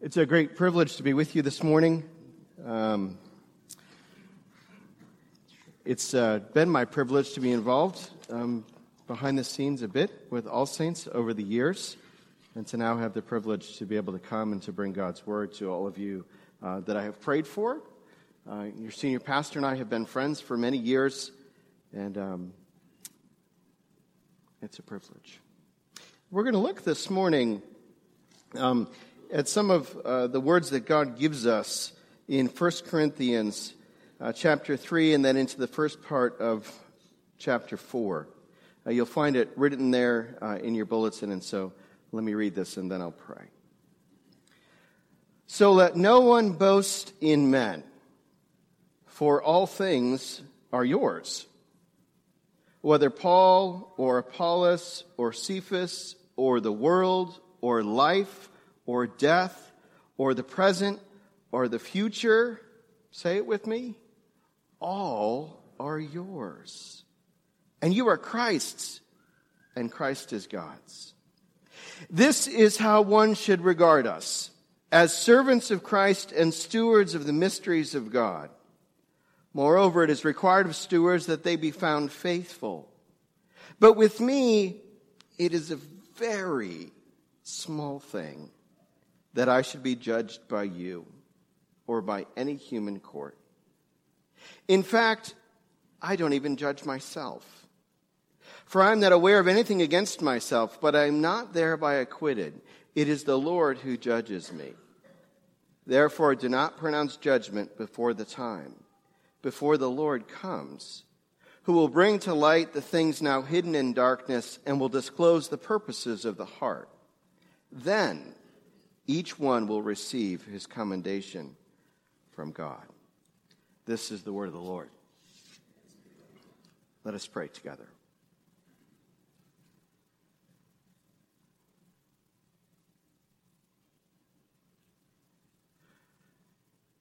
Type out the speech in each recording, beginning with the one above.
It's a great privilege to be with you this morning. Um, it's uh, been my privilege to be involved um, behind the scenes a bit with All Saints over the years, and to now have the privilege to be able to come and to bring God's Word to all of you uh, that I have prayed for. Uh, your senior pastor and I have been friends for many years, and um, it's a privilege. We're going to look this morning. Um, at some of uh, the words that God gives us in 1 Corinthians uh, chapter 3 and then into the first part of chapter 4. Uh, you'll find it written there uh, in your bulletin, and so let me read this and then I'll pray. So let no one boast in men, for all things are yours. Whether Paul or Apollos or Cephas or the world or life or death or the present or the future, say it with me, all are yours. And you are Christ's, and Christ is God's. This is how one should regard us as servants of Christ and stewards of the mysteries of God. Moreover, it is required of stewards that they be found faithful. But with me, it is a very small thing that I should be judged by you or by any human court. In fact, I don't even judge myself. For I am not aware of anything against myself, but I am not thereby acquitted. It is the Lord who judges me. Therefore, do not pronounce judgment before the time, before the Lord comes, who will bring to light the things now hidden in darkness and will disclose the purposes of the heart. Then each one will receive his commendation from God. This is the word of the Lord. Let us pray together.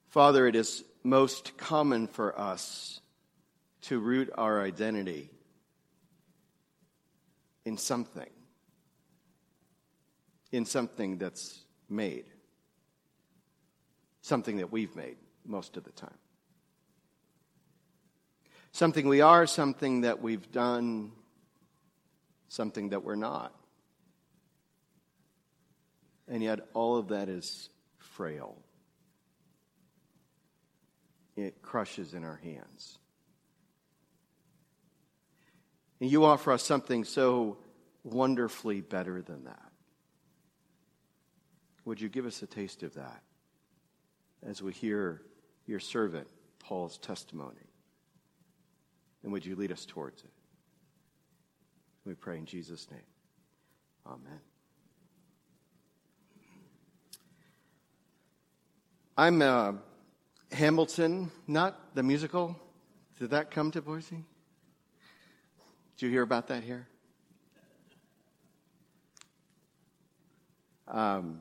Father, it is most common for us to root our identity in something, in something that's made. Something that we've made most of the time. Something we are, something that we've done, something that we're not. And yet, all of that is frail. It crushes in our hands. And you offer us something so wonderfully better than that. Would you give us a taste of that as we hear your servant, Paul's testimony? And would you lead us towards it? We pray in Jesus' name. Amen. I'm uh, Hamilton, not the musical. Did that come to Boise? Did you hear about that here? Um,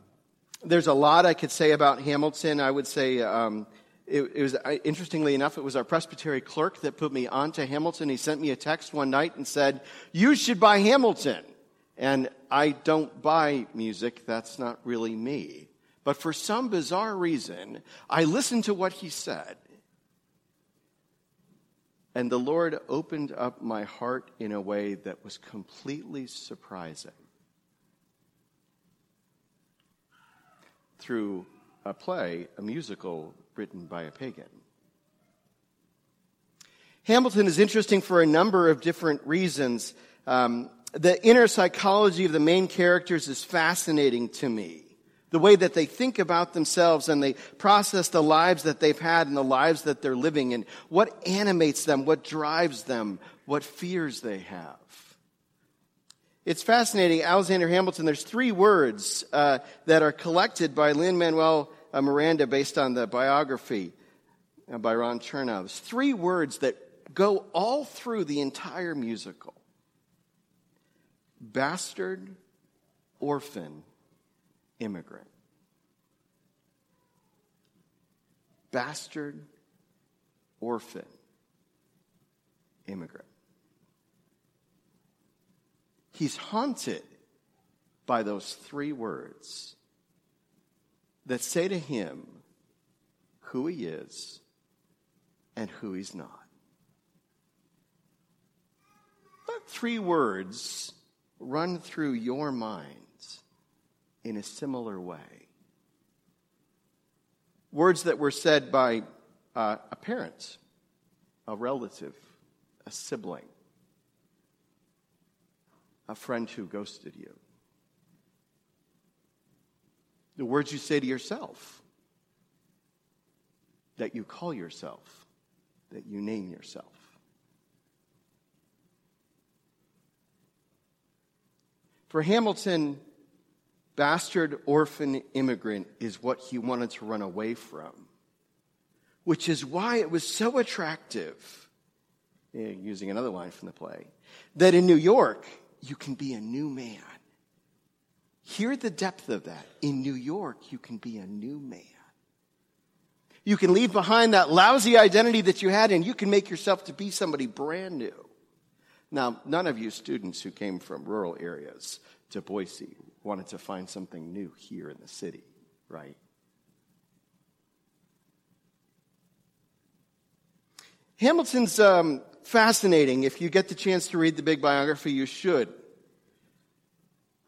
there's a lot I could say about Hamilton. I would say um, it, it, was interestingly enough, it was our presbytery clerk that put me onto Hamilton. He sent me a text one night and said, "You should buy Hamilton." And I don't buy music. That's not really me. But for some bizarre reason, I listened to what he said. And the Lord opened up my heart in a way that was completely surprising. Through a play, a musical written by a pagan. Hamilton is interesting for a number of different reasons. Um, the inner psychology of the main characters is fascinating to me. The way that they think about themselves and they process the lives that they've had and the lives that they're living and what animates them, what drives them, what fears they have. It's fascinating. Alexander Hamilton, there's three words uh, that are collected by Lin Manuel uh, Miranda based on the biography uh, by Ron Chernow. There's three words that go all through the entire musical bastard, orphan, immigrant. Bastard, orphan, immigrant. He's haunted by those three words that say to him who he is and who he's not. Let three words run through your minds in a similar way. Words that were said by uh, a parent, a relative, a sibling, a friend who ghosted you. The words you say to yourself, that you call yourself, that you name yourself. For Hamilton, bastard orphan immigrant is what he wanted to run away from, which is why it was so attractive, eh, using another line from the play, that in New York, you can be a new man. Hear the depth of that. In New York, you can be a new man. You can leave behind that lousy identity that you had and you can make yourself to be somebody brand new. Now, none of you students who came from rural areas to Boise wanted to find something new here in the city, right? Hamilton's um, fascinating. If you get the chance to read the big biography, you should.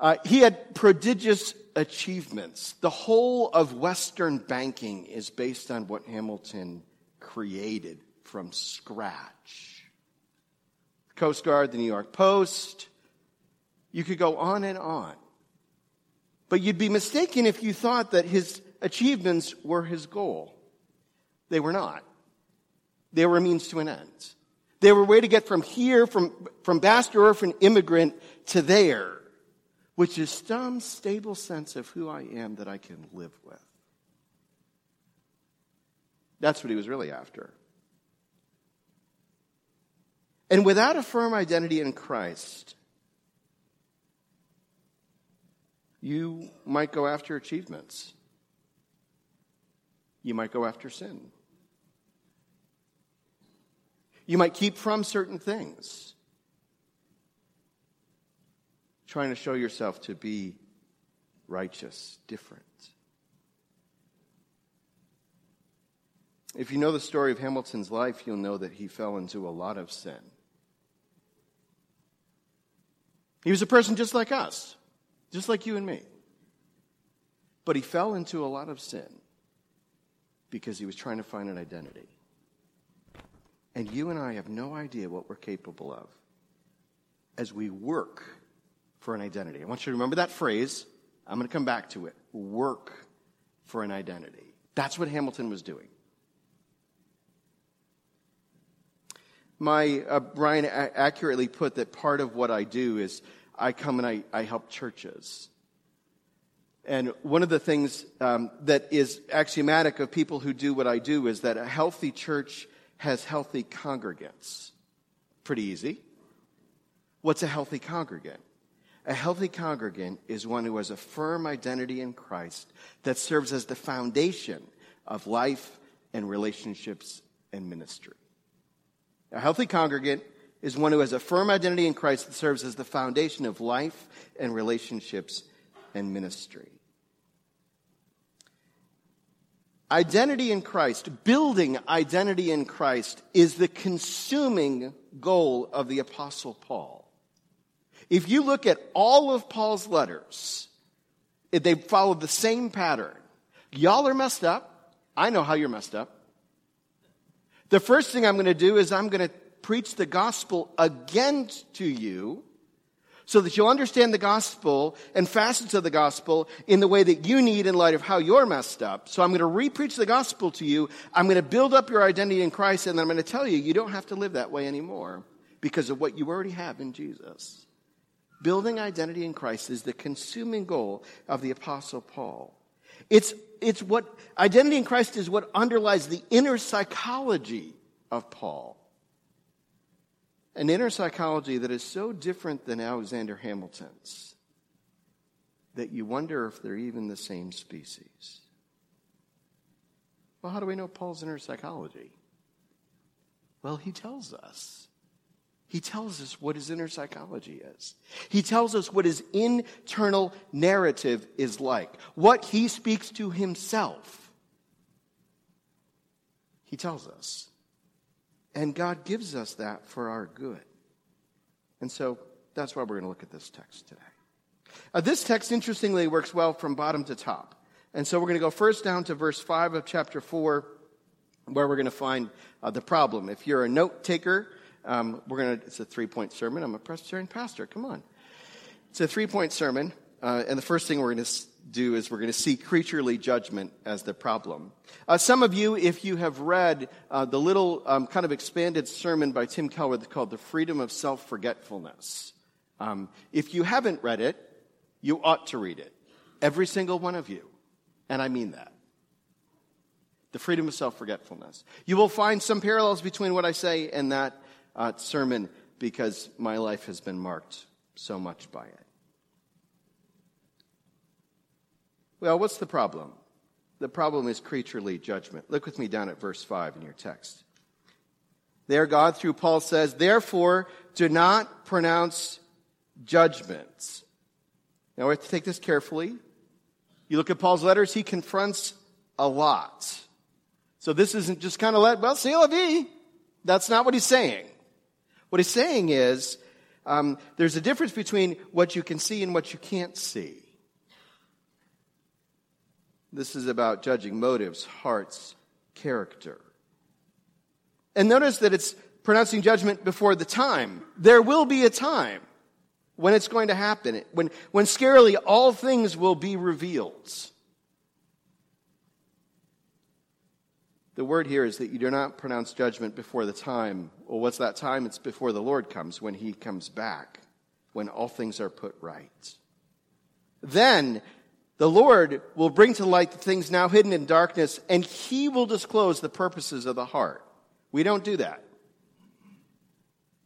Uh, he had prodigious achievements. The whole of Western banking is based on what Hamilton created from scratch. The Coast Guard, the New York Post, you could go on and on. But you'd be mistaken if you thought that his achievements were his goal. They were not. They were a means to an end. They were a way to get from here, from, from bastard orphan immigrant to there which is some stable sense of who I am that I can live with. That's what he was really after. And without a firm identity in Christ, you might go after achievements. You might go after sin. You might keep from certain things trying to show yourself to be righteous, different. If you know the story of Hamilton's life, you'll know that he fell into a lot of sin. He was a person just like us, just like you and me. But he fell into a lot of sin because he was trying to find an identity. And you and I have no idea what we're capable of as we work for an identity. I want you to remember that phrase. I'm going to come back to it. Work for an identity. That's what Hamilton was doing. My uh, Brian a- accurately put that part of what I do is I come and I, I help churches. And one of the things um, that is axiomatic of people who do what I do is that a healthy church has healthy congregants. Pretty easy. What's a healthy congregant? A healthy congregant is one who has a firm identity in Christ that serves as the foundation of life and relationships and ministry. A healthy congregant is one who has a firm identity in Christ that serves as the foundation of life and relationships and ministry. Identity in Christ, building identity in Christ, is the consuming goal of the Apostle Paul. If you look at all of Paul's letters, they follow the same pattern. Y'all are messed up. I know how you're messed up. The first thing I'm going to do is I'm going to preach the gospel again to you so that you'll understand the gospel and facets of the gospel in the way that you need in light of how you're messed up. So I'm going to repreach the gospel to you. I'm going to build up your identity in Christ and then I'm going to tell you you don't have to live that way anymore because of what you already have in Jesus. Building identity in Christ is the consuming goal of the Apostle Paul. It's, it's what, identity in Christ is what underlies the inner psychology of Paul. An inner psychology that is so different than Alexander Hamilton's that you wonder if they're even the same species. Well, how do we know Paul's inner psychology? Well, he tells us. He tells us what his inner psychology is. He tells us what his internal narrative is like, what he speaks to himself. He tells us. And God gives us that for our good. And so that's why we're going to look at this text today. Uh, this text, interestingly, works well from bottom to top. And so we're going to go first down to verse 5 of chapter 4, where we're going to find uh, the problem. If you're a note taker, um, we're going to, it's a three point sermon. I'm a Presbyterian pastor. Come on. It's a three point sermon. Uh, and the first thing we're going to do is we're going to see creaturely judgment as the problem. Uh, some of you, if you have read uh, the little um, kind of expanded sermon by Tim Keller called The Freedom of Self Forgetfulness, um, if you haven't read it, you ought to read it. Every single one of you. And I mean that. The freedom of self forgetfulness. You will find some parallels between what I say and that uh, sermon because my life has been marked so much by it. Well, what's the problem? The problem is creaturely judgment. Look with me down at verse 5 in your text. There, God, through Paul, says, Therefore, do not pronounce judgments. Now, we have to take this carefully. You look at Paul's letters, he confronts a lot. So this isn't just kind of let, well, c'est la. That's not what he's saying. What he's saying is, um, there's a difference between what you can see and what you can't see. This is about judging motives, hearts, character. And notice that it's pronouncing judgment before the time. There will be a time when it's going to happen, when, when scarily all things will be revealed. The word here is that you do not pronounce judgment before the time. Well, what's that time? It's before the Lord comes, when he comes back, when all things are put right. Then the Lord will bring to light the things now hidden in darkness, and he will disclose the purposes of the heart. We don't do that.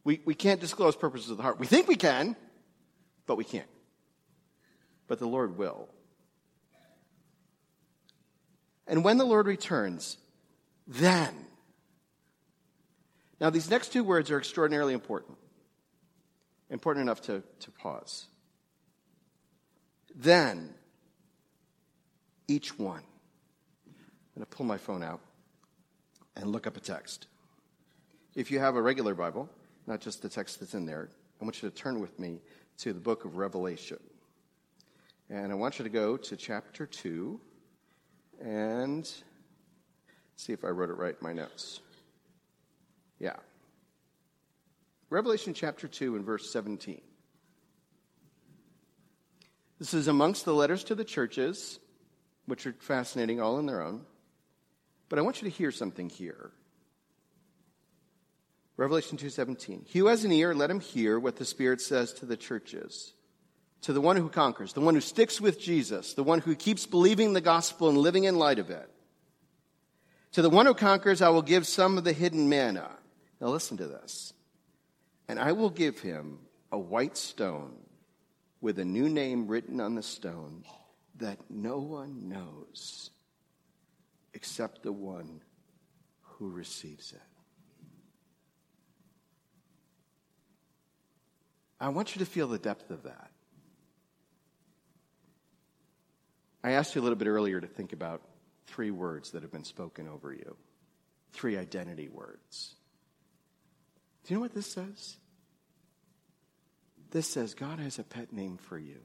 We, we can't disclose purposes of the heart. We think we can, but we can't. But the Lord will. And when the Lord returns, then. Now, these next two words are extraordinarily important, important enough to, to pause. Then, each one. I'm going to pull my phone out and look up a text. If you have a regular Bible, not just the text that's in there, I want you to turn with me to the book of Revelation. And I want you to go to chapter 2 and see if I wrote it right in my notes. Yeah. Revelation chapter 2 and verse 17. This is amongst the letters to the churches, which are fascinating all in their own. But I want you to hear something here. Revelation 2:17. He who has an ear, let him hear what the Spirit says to the churches. To the one who conquers, the one who sticks with Jesus, the one who keeps believing the gospel and living in light of it. To the one who conquers, I will give some of the hidden manna. Now listen to this. And I will give him a white stone with a new name written on the stone that no one knows except the one who receives it. I want you to feel the depth of that. I asked you a little bit earlier to think about three words that have been spoken over you, three identity words. Do you know what this says? This says God has a pet name for you.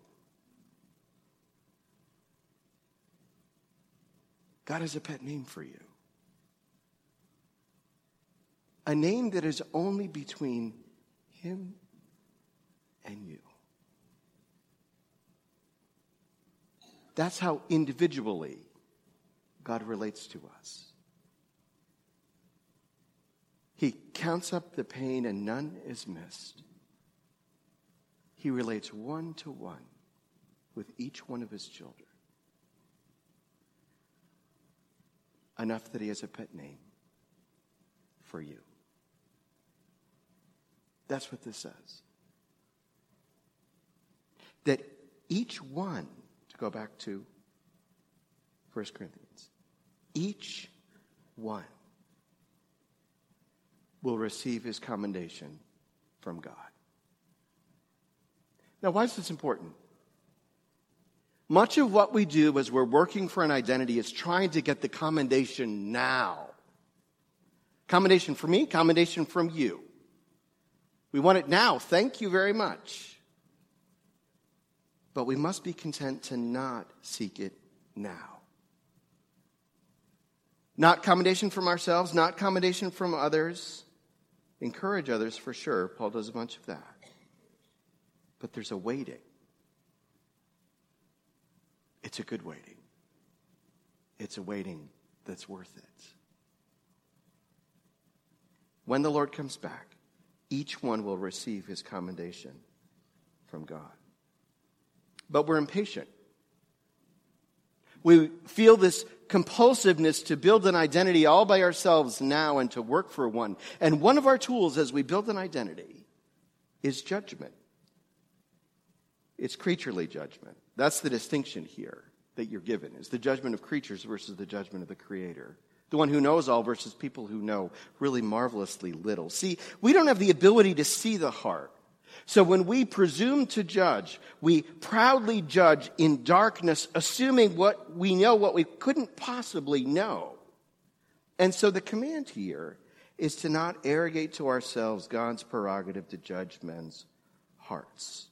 God has a pet name for you. A name that is only between Him and you. That's how individually God relates to us. He counts up the pain and none is missed. He relates one to one with each one of his children. Enough that he has a pet name for you. That's what this says. That each one, to go back to 1 Corinthians, each one will receive his commendation from God. Now, why is this important? Much of what we do as we're working for an identity is trying to get the commendation now. Commendation from me, commendation from you. We want it now. Thank you very much. But we must be content to not seek it now. Not commendation from ourselves, not commendation from others. Encourage others for sure. Paul does a bunch of that. But there's a waiting. It's a good waiting. It's a waiting that's worth it. When the Lord comes back, each one will receive his commendation from God. But we're impatient. We feel this compulsiveness to build an identity all by ourselves now and to work for one. And one of our tools as we build an identity is judgment. It's creaturely judgment. That's the distinction here that you're given is the judgment of creatures versus the judgment of the creator. The one who knows all versus people who know really marvelously little. See, we don't have the ability to see the heart. So when we presume to judge, we proudly judge in darkness, assuming what we know, what we couldn't possibly know. And so the command here is to not arrogate to ourselves God's prerogative to judge men's hearts.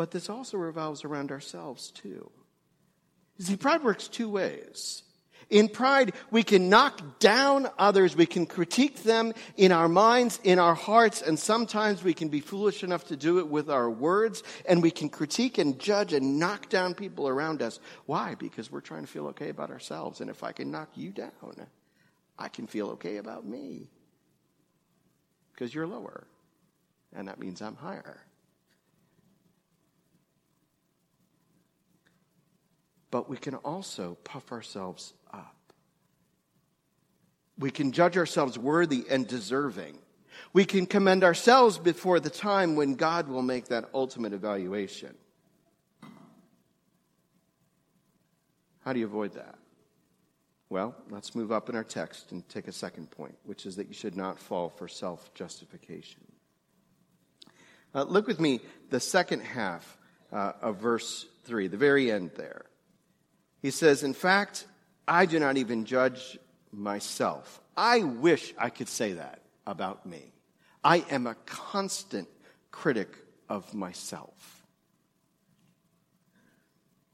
But this also revolves around ourselves too. See, pride works two ways. In pride, we can knock down others. We can critique them in our minds, in our hearts, and sometimes we can be foolish enough to do it with our words, and we can critique and judge and knock down people around us. Why? Because we're trying to feel okay about ourselves. And if I can knock you down, I can feel okay about me. Because you're lower. And that means I'm higher. But we can also puff ourselves up. We can judge ourselves worthy and deserving. We can commend ourselves before the time when God will make that ultimate evaluation. How do you avoid that? Well, let's move up in our text and take a second point, which is that you should not fall for self justification. Uh, look with me, the second half uh, of verse 3, the very end there. He says, In fact, I do not even judge myself. I wish I could say that about me. I am a constant critic of myself.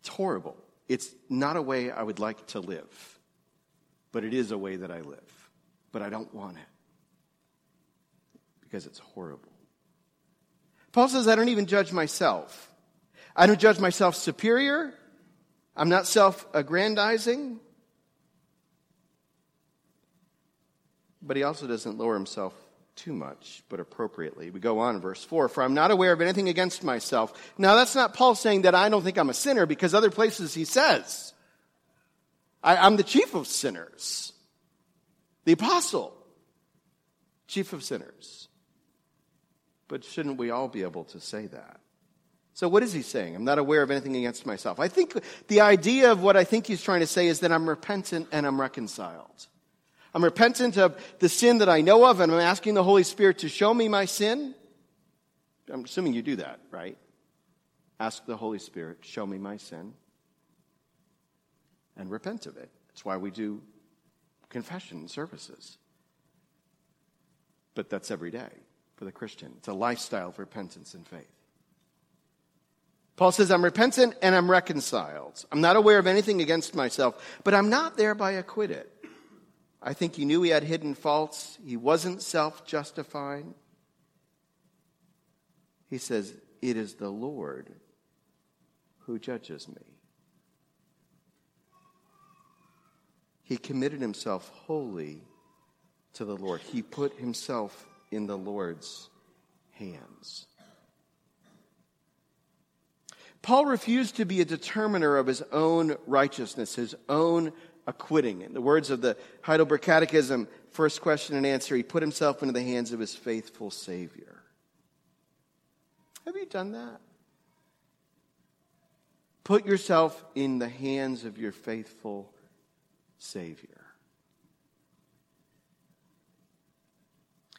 It's horrible. It's not a way I would like to live, but it is a way that I live. But I don't want it because it's horrible. Paul says, I don't even judge myself. I don't judge myself superior. I'm not self aggrandizing. But he also doesn't lower himself too much, but appropriately. We go on in verse 4 For I'm not aware of anything against myself. Now, that's not Paul saying that I don't think I'm a sinner, because other places he says, I, am the chief of sinners, the apostle, chief of sinners. But shouldn't we all be able to say that? So, what is he saying? I'm not aware of anything against myself. I think the idea of what I think he's trying to say is that I'm repentant and I'm reconciled. I'm repentant of the sin that I know of, and I'm asking the Holy Spirit to show me my sin. I'm assuming you do that, right? Ask the Holy Spirit, show me my sin, and repent of it. That's why we do confession services. But that's every day for the Christian. It's a lifestyle of repentance and faith. Paul says, I'm repentant and I'm reconciled. I'm not aware of anything against myself, but I'm not thereby acquitted. I think he knew he had hidden faults. He wasn't self justifying. He says, It is the Lord who judges me. He committed himself wholly to the Lord. He put himself in the Lord's hands. Paul refused to be a determiner of his own righteousness, his own acquitting. In the words of the Heidelberg Catechism, first question and answer, he put himself into the hands of his faithful Savior. Have you done that? Put yourself in the hands of your faithful Savior.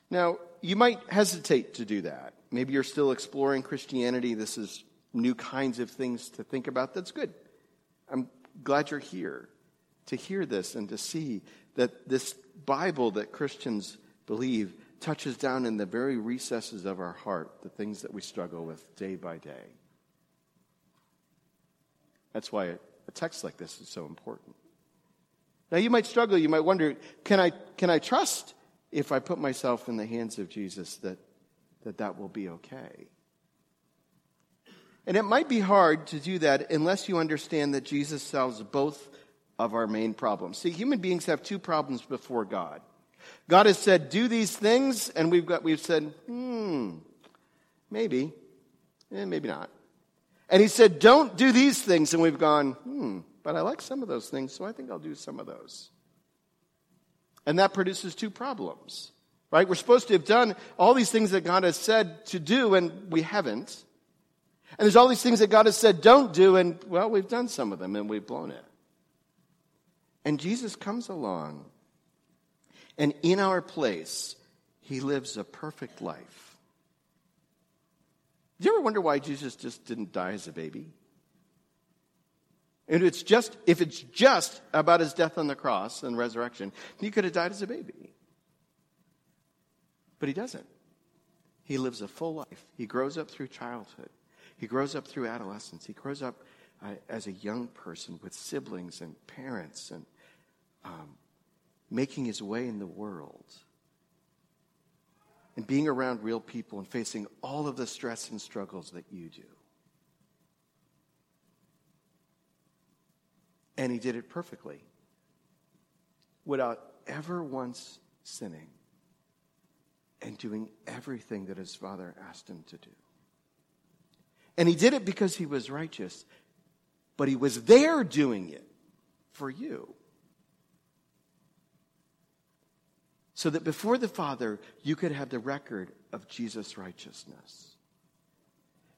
Now, you might hesitate to do that. Maybe you're still exploring Christianity. This is new kinds of things to think about. That's good. I'm glad you're here to hear this and to see that this Bible that Christians believe touches down in the very recesses of our heart, the things that we struggle with day by day. That's why a text like this is so important. Now, you might struggle. You might wonder can I, can I trust if I put myself in the hands of Jesus that that, that will be okay? And it might be hard to do that unless you understand that Jesus solves both of our main problems. See, human beings have two problems before God. God has said, do these things, and we've got, we've said, hmm, maybe, eh, maybe not. And he said, don't do these things, and we've gone, hmm, but I like some of those things, so I think I'll do some of those. And that produces two problems, right? We're supposed to have done all these things that God has said to do, and we haven't. And there's all these things that God has said don't do, and well, we've done some of them and we've blown it. And Jesus comes along, and in our place, he lives a perfect life. Do you ever wonder why Jesus just didn't die as a baby? And it's just, if it's just about his death on the cross and resurrection, he could have died as a baby. But he doesn't. He lives a full life. He grows up through childhood. He grows up through adolescence. He grows up uh, as a young person with siblings and parents and um, making his way in the world and being around real people and facing all of the stress and struggles that you do. And he did it perfectly without ever once sinning and doing everything that his father asked him to do. And he did it because he was righteous, but he was there doing it for you. so that before the Father, you could have the record of Jesus' righteousness.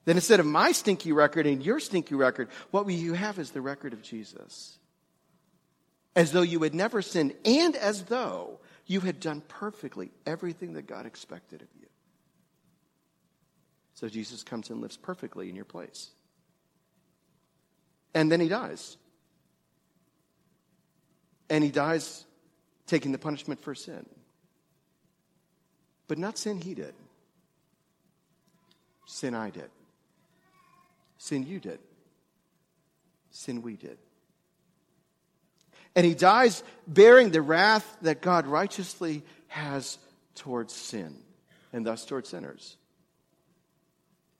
Then instead of my stinky record and your stinky record, what you have is the record of Jesus. As though you had never sinned and as though you had done perfectly everything that God expected of you. So Jesus comes and lives perfectly in your place. And then he dies. And he dies taking the punishment for sin. But not sin he did. Sin I did. Sin you did. Sin we did. And he dies bearing the wrath that God righteously has towards sin and thus towards sinners.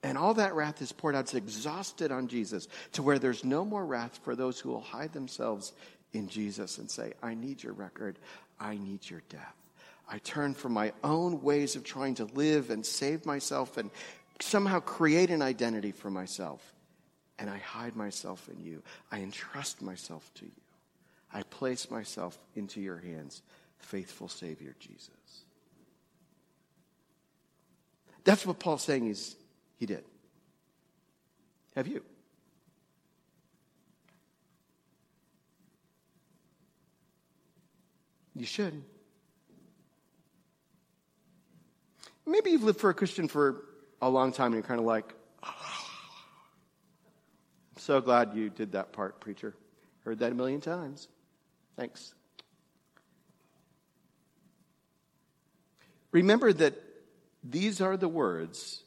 And all that wrath is poured out, it's exhausted on Jesus to where there's no more wrath for those who will hide themselves in Jesus and say, I need your record, I need your death. I turn from my own ways of trying to live and save myself and somehow create an identity for myself. And I hide myself in you. I entrust myself to you. I place myself into your hands, faithful Savior Jesus. That's what Paul's saying is he did. Have you? You should. Maybe you've lived for a Christian for a long time and you're kind of like, oh, I'm so glad you did that part, preacher. Heard that a million times. Thanks. Remember that these are the words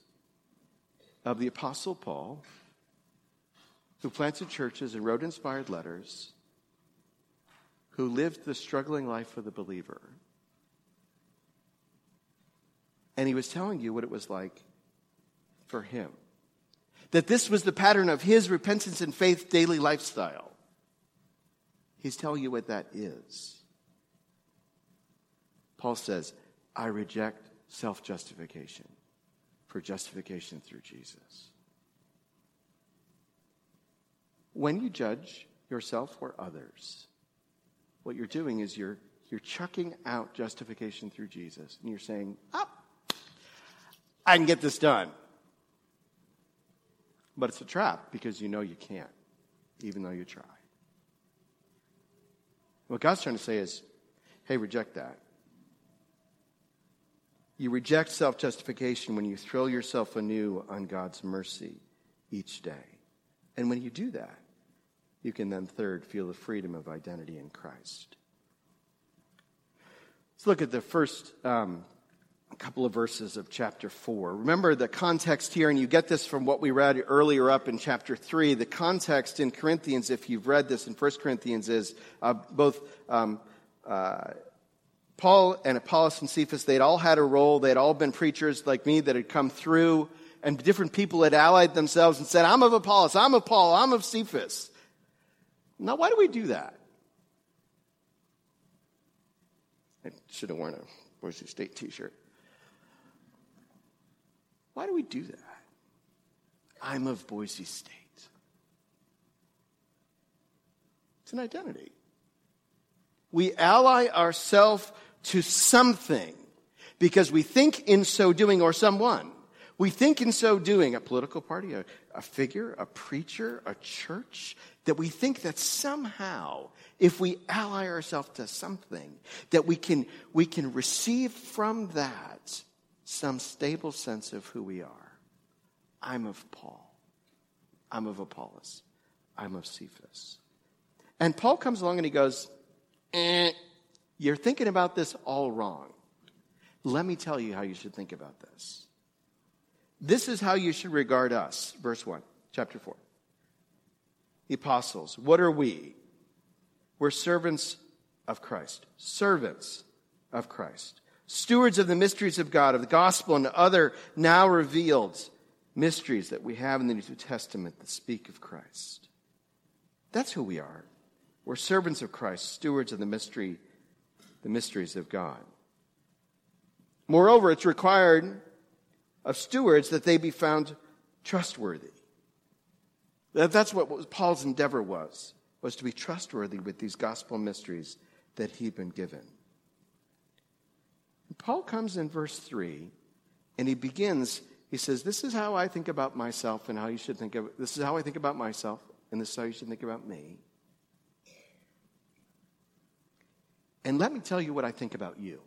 of the Apostle Paul, who planted churches and wrote inspired letters, who lived the struggling life of the believer. And he was telling you what it was like for him. That this was the pattern of his repentance and faith daily lifestyle. He's telling you what that is. Paul says, I reject self justification for justification through Jesus. When you judge yourself or others, what you're doing is you're, you're chucking out justification through Jesus and you're saying, up. Oh, I can get this done. But it's a trap because you know you can't, even though you try. What God's trying to say is, hey, reject that. You reject self justification when you throw yourself anew on God's mercy each day. And when you do that, you can then, third, feel the freedom of identity in Christ. Let's look at the first um, couple of verses of chapter 4. Remember the context here, and you get this from what we read earlier up in chapter 3. The context in Corinthians, if you've read this in 1 Corinthians, is uh, both. Um, uh, Paul and Apollos and Cephas, they'd all had a role. They'd all been preachers like me that had come through, and different people had allied themselves and said, I'm of Apollos, I'm of Paul, I'm of Cephas. Now, why do we do that? I should have worn a Boise State t shirt. Why do we do that? I'm of Boise State. It's an identity. We ally ourselves to something because we think in so doing, or someone, we think in so doing, a political party, a, a figure, a preacher, a church, that we think that somehow, if we ally ourselves to something, that we can, we can receive from that some stable sense of who we are. I'm of Paul. I'm of Apollos. I'm of Cephas. And Paul comes along and he goes, eh, You're thinking about this all wrong. Let me tell you how you should think about this. This is how you should regard us. Verse 1, chapter 4. The apostles, what are we? We're servants of Christ. Servants of Christ. Stewards of the mysteries of God, of the gospel, and other now revealed mysteries that we have in the New Testament that speak of Christ. That's who we are. We're servants of Christ, stewards of the mystery, the mysteries of God. Moreover, it's required of stewards that they be found trustworthy. That's what Paul's endeavor was, was to be trustworthy with these gospel mysteries that he'd been given. Paul comes in verse 3 and he begins, he says, This is how I think about myself and how you should think of it. This is how I think about myself and this is how you should think about me. And let me tell you what I think about you.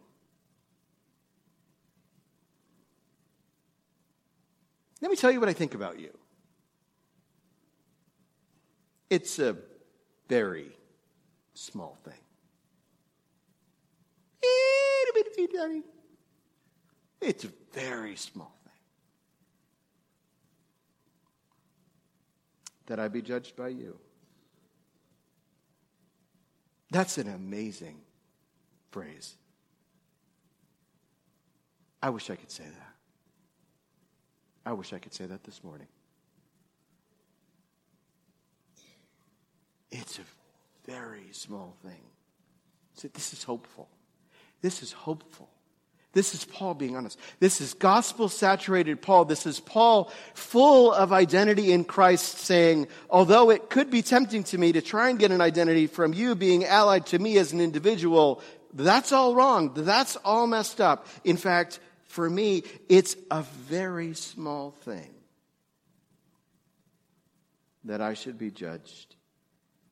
Let me tell you what I think about you. It's a very small thing. It's a very small thing. That I be judged by you. That's an amazing phrase. I wish I could say that. I wish I could say that this morning. It's a very small thing. So this is hopeful. This is hopeful. This is Paul being honest. This is gospel saturated Paul. This is Paul full of identity in Christ saying, although it could be tempting to me to try and get an identity from you being allied to me as an individual, that's all wrong. That's all messed up. In fact, for me, it's a very small thing that I should be judged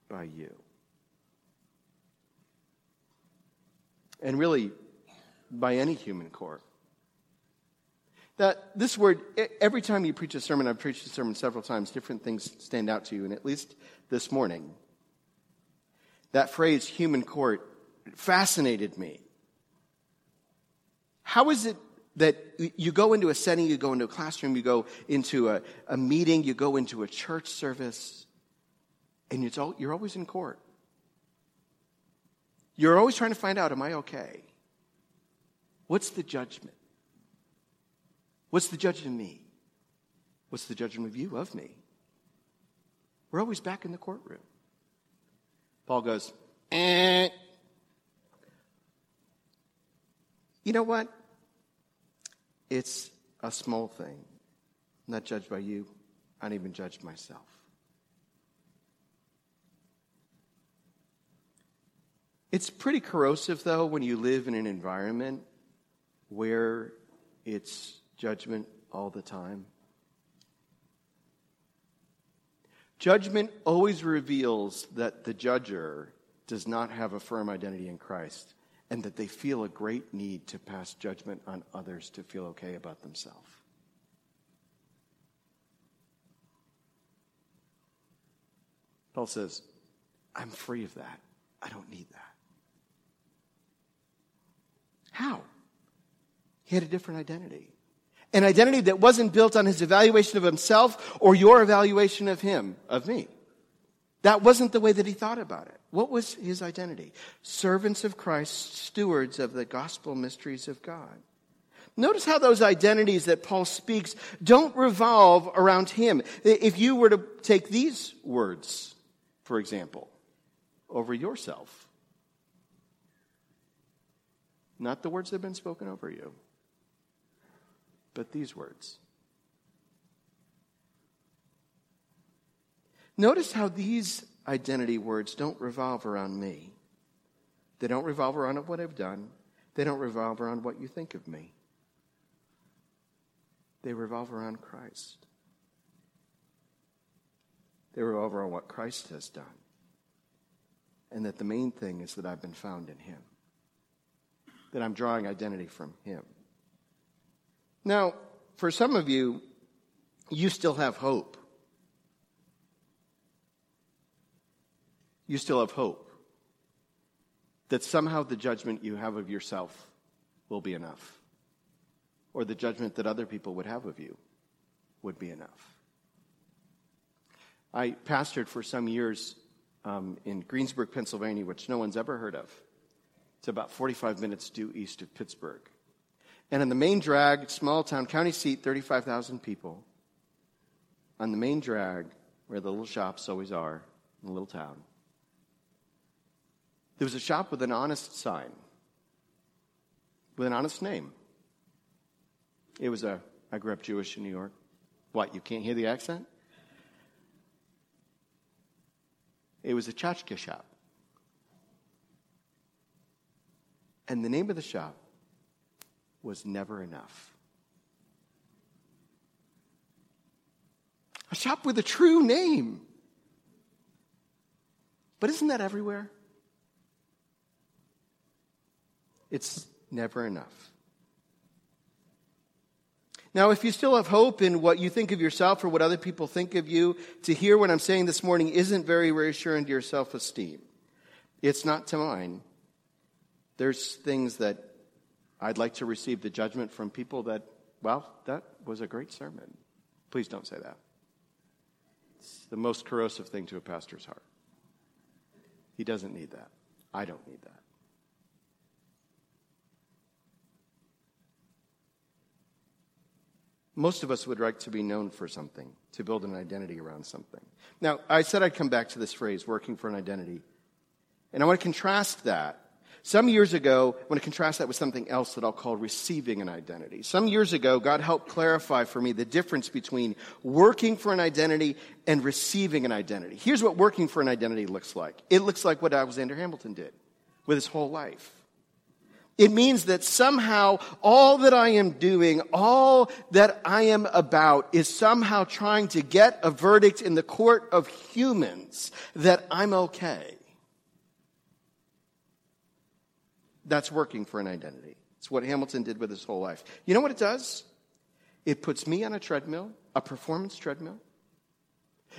by you. And really, by any human court. That this word, every time you preach a sermon, I've preached a sermon several times, different things stand out to you, and at least this morning, that phrase, human court, fascinated me. How is it that you go into a setting, you go into a classroom, you go into a, a meeting, you go into a church service, and it's all, you're always in court. You're always trying to find out, am I okay? What's the judgment? What's the judgment of me? What's the judgment of you, of me? We're always back in the courtroom. Paul goes, eh. You know what? It's a small thing. I'm not judged by you. I don't even judge myself. It's pretty corrosive, though, when you live in an environment where it's judgment all the time. Judgment always reveals that the judger does not have a firm identity in Christ and that they feel a great need to pass judgment on others to feel okay about themselves. Paul says, I'm free of that. I don't need that. How? He had a different identity. An identity that wasn't built on his evaluation of himself or your evaluation of him, of me. That wasn't the way that he thought about it. What was his identity? Servants of Christ, stewards of the gospel mysteries of God. Notice how those identities that Paul speaks don't revolve around him. If you were to take these words, for example, over yourself, not the words that have been spoken over you, but these words. Notice how these identity words don't revolve around me. They don't revolve around what I've done. They don't revolve around what you think of me. They revolve around Christ. They revolve around what Christ has done. And that the main thing is that I've been found in Him. That I'm drawing identity from Him. Now, for some of you, you still have hope. You still have hope that somehow the judgment you have of yourself will be enough, or the judgment that other people would have of you would be enough. I pastored for some years um, in Greensburg, Pennsylvania, which no one's ever heard of. It's about 45 minutes due east of Pittsburgh. And in the main drag, small town, county seat, 35,000 people. On the main drag, where the little shops always are in the little town, there was a shop with an honest sign, with an honest name. It was a, I grew up Jewish in New York. What, you can't hear the accent? It was a tchotchke shop. And the name of the shop was never enough. A shop with a true name. But isn't that everywhere? It's never enough. Now, if you still have hope in what you think of yourself or what other people think of you, to hear what I'm saying this morning isn't very reassuring to your self esteem. It's not to mine. There's things that I'd like to receive the judgment from people that, well, that was a great sermon. Please don't say that. It's the most corrosive thing to a pastor's heart. He doesn't need that. I don't need that. Most of us would like to be known for something, to build an identity around something. Now, I said I'd come back to this phrase, working for an identity. And I want to contrast that some years ago, I want to contrast that with something else that I'll call receiving an identity. Some years ago, God helped clarify for me the difference between working for an identity and receiving an identity. Here's what working for an identity looks like it looks like what Alexander Hamilton did with his whole life. It means that somehow all that I am doing, all that I am about is somehow trying to get a verdict in the court of humans that I'm okay. That's working for an identity. It's what Hamilton did with his whole life. You know what it does? It puts me on a treadmill, a performance treadmill.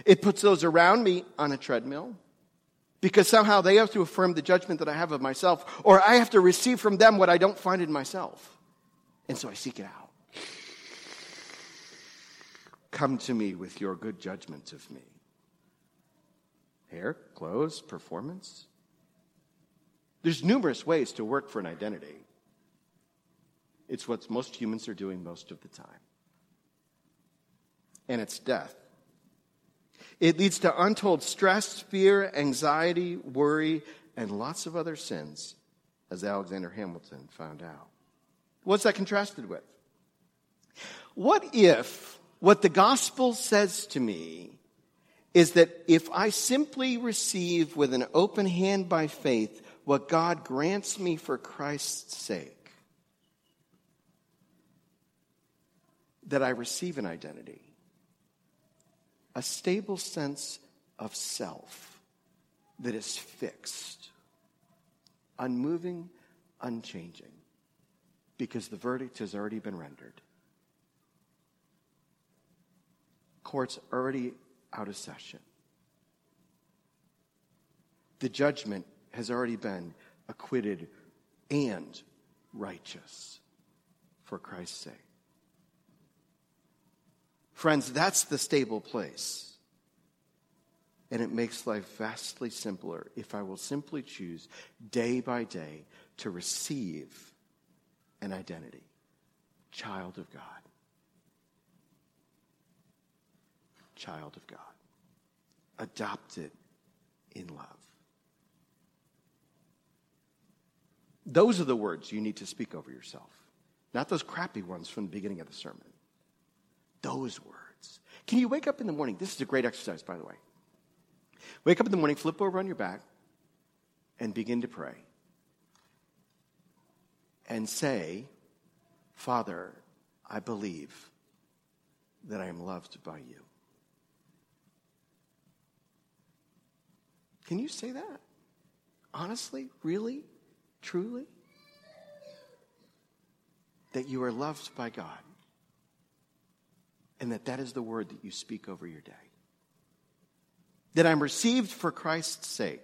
It puts those around me on a treadmill because somehow they have to affirm the judgment that I have of myself, or I have to receive from them what I don't find in myself. And so I seek it out. Come to me with your good judgment of me. Hair, clothes, performance. There's numerous ways to work for an identity. It's what most humans are doing most of the time. And it's death. It leads to untold stress, fear, anxiety, worry, and lots of other sins, as Alexander Hamilton found out. What's that contrasted with? What if what the gospel says to me is that if I simply receive with an open hand by faith what God grants me for Christ's sake, that I receive an identity, a stable sense of self that is fixed, unmoving, unchanging because the verdict has already been rendered. Court's already out of session. The judgment has already been acquitted and righteous for Christ's sake. Friends, that's the stable place. And it makes life vastly simpler if I will simply choose day by day to receive an identity child of God. Child of God. Adopted in love. Those are the words you need to speak over yourself, not those crappy ones from the beginning of the sermon. Those words. Can you wake up in the morning? This is a great exercise, by the way. Wake up in the morning, flip over on your back, and begin to pray. And say, Father, I believe that I am loved by you. Can you say that? Honestly? Really? Truly? That you are loved by God. And that that is the word that you speak over your day that I'm received for Christ's sake,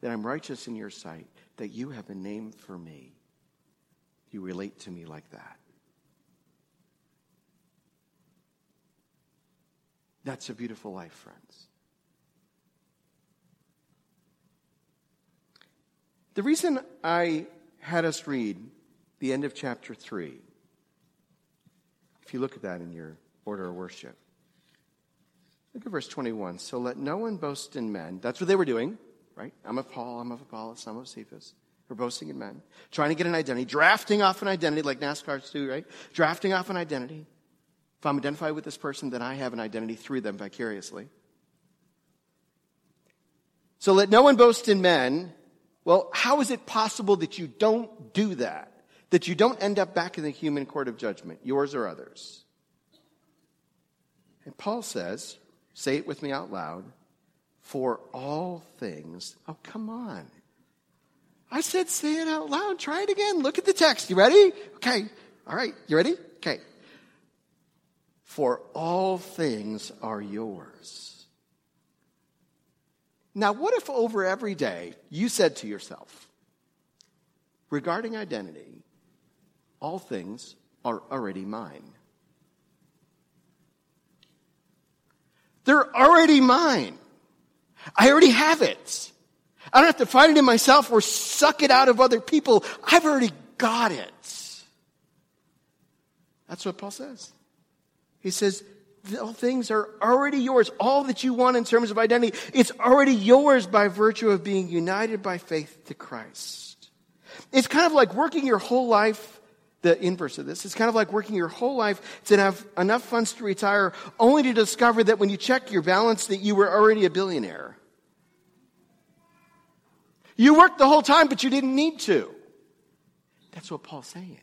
that I'm righteous in your sight, that you have a name for me. You relate to me like that. That's a beautiful life, friends. The reason I had us read the end of chapter 3, if you look at that in your order of worship, Look at verse 21. So let no one boast in men. That's what they were doing, right? I'm of Paul, I'm of Apollos, I'm of Cephas. We're boasting in men. Trying to get an identity, drafting off an identity like NASCAR's do, right? Drafting off an identity. If I'm identified with this person, then I have an identity through them vicariously. So let no one boast in men. Well, how is it possible that you don't do that? That you don't end up back in the human court of judgment, yours or others? And Paul says, Say it with me out loud. For all things. Oh, come on. I said say it out loud. Try it again. Look at the text. You ready? Okay. All right. You ready? Okay. For all things are yours. Now, what if over every day you said to yourself, regarding identity, all things are already mine? They're already mine. I already have it. I don't have to find it in myself or suck it out of other people. I've already got it. That's what Paul says. He says, all things are already yours. All that you want in terms of identity, it's already yours by virtue of being united by faith to Christ. It's kind of like working your whole life the inverse of this. It's kind of like working your whole life to have enough funds to retire only to discover that when you check your balance that you were already a billionaire. You worked the whole time, but you didn't need to. That's what Paul's saying.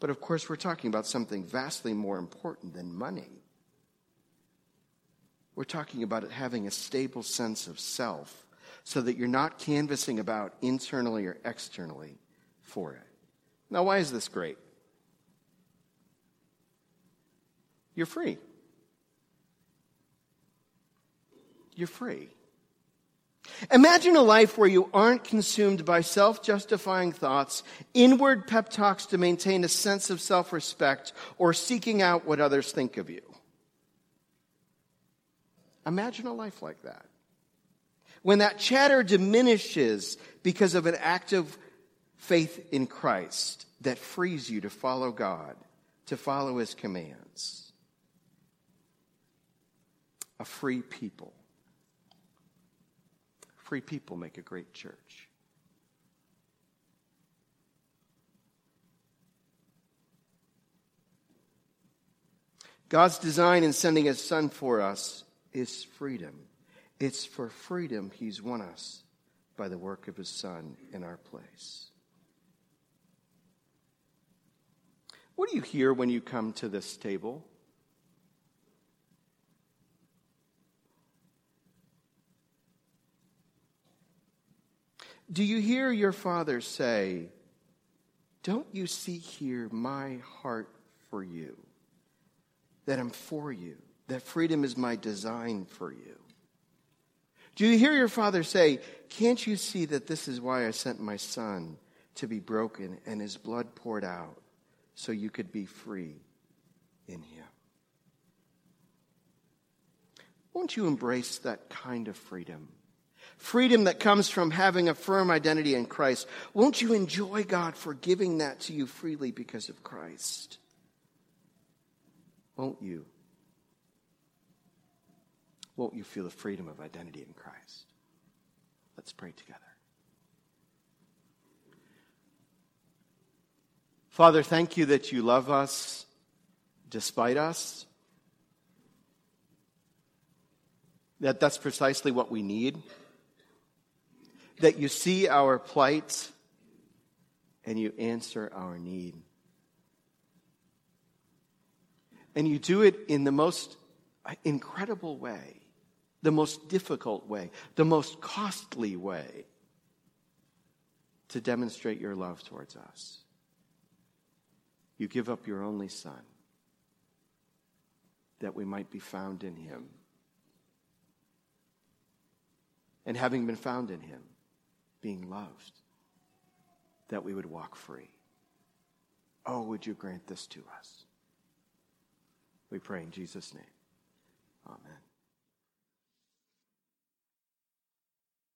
But of course, we're talking about something vastly more important than money. We're talking about having a stable sense of self so that you're not canvassing about internally or externally for it. Now, why is this great? You're free. You're free. Imagine a life where you aren't consumed by self justifying thoughts, inward pep talks to maintain a sense of self respect, or seeking out what others think of you. Imagine a life like that. When that chatter diminishes because of an act of faith in Christ that frees you to follow God, to follow His commands. A free people. Free people make a great church. God's design in sending His Son for us is freedom. It's for freedom He's won us by the work of His Son in our place. What do you hear when you come to this table? Do you hear your father say, Don't you see here my heart for you? That I'm for you, that freedom is my design for you. Do you hear your father say, Can't you see that this is why I sent my son to be broken and his blood poured out so you could be free in him? Won't you embrace that kind of freedom? Freedom that comes from having a firm identity in Christ. Won't you enjoy God for giving that to you freely because of Christ? Won't you? Won't you feel the freedom of identity in Christ? Let's pray together. Father, thank you that you love us despite us. that that's precisely what we need. That you see our plight and you answer our need. And you do it in the most incredible way, the most difficult way, the most costly way to demonstrate your love towards us. You give up your only Son that we might be found in him and having been found in him, being loved, that we would walk free. Oh, would you grant this to us? We pray in Jesus' name. Amen.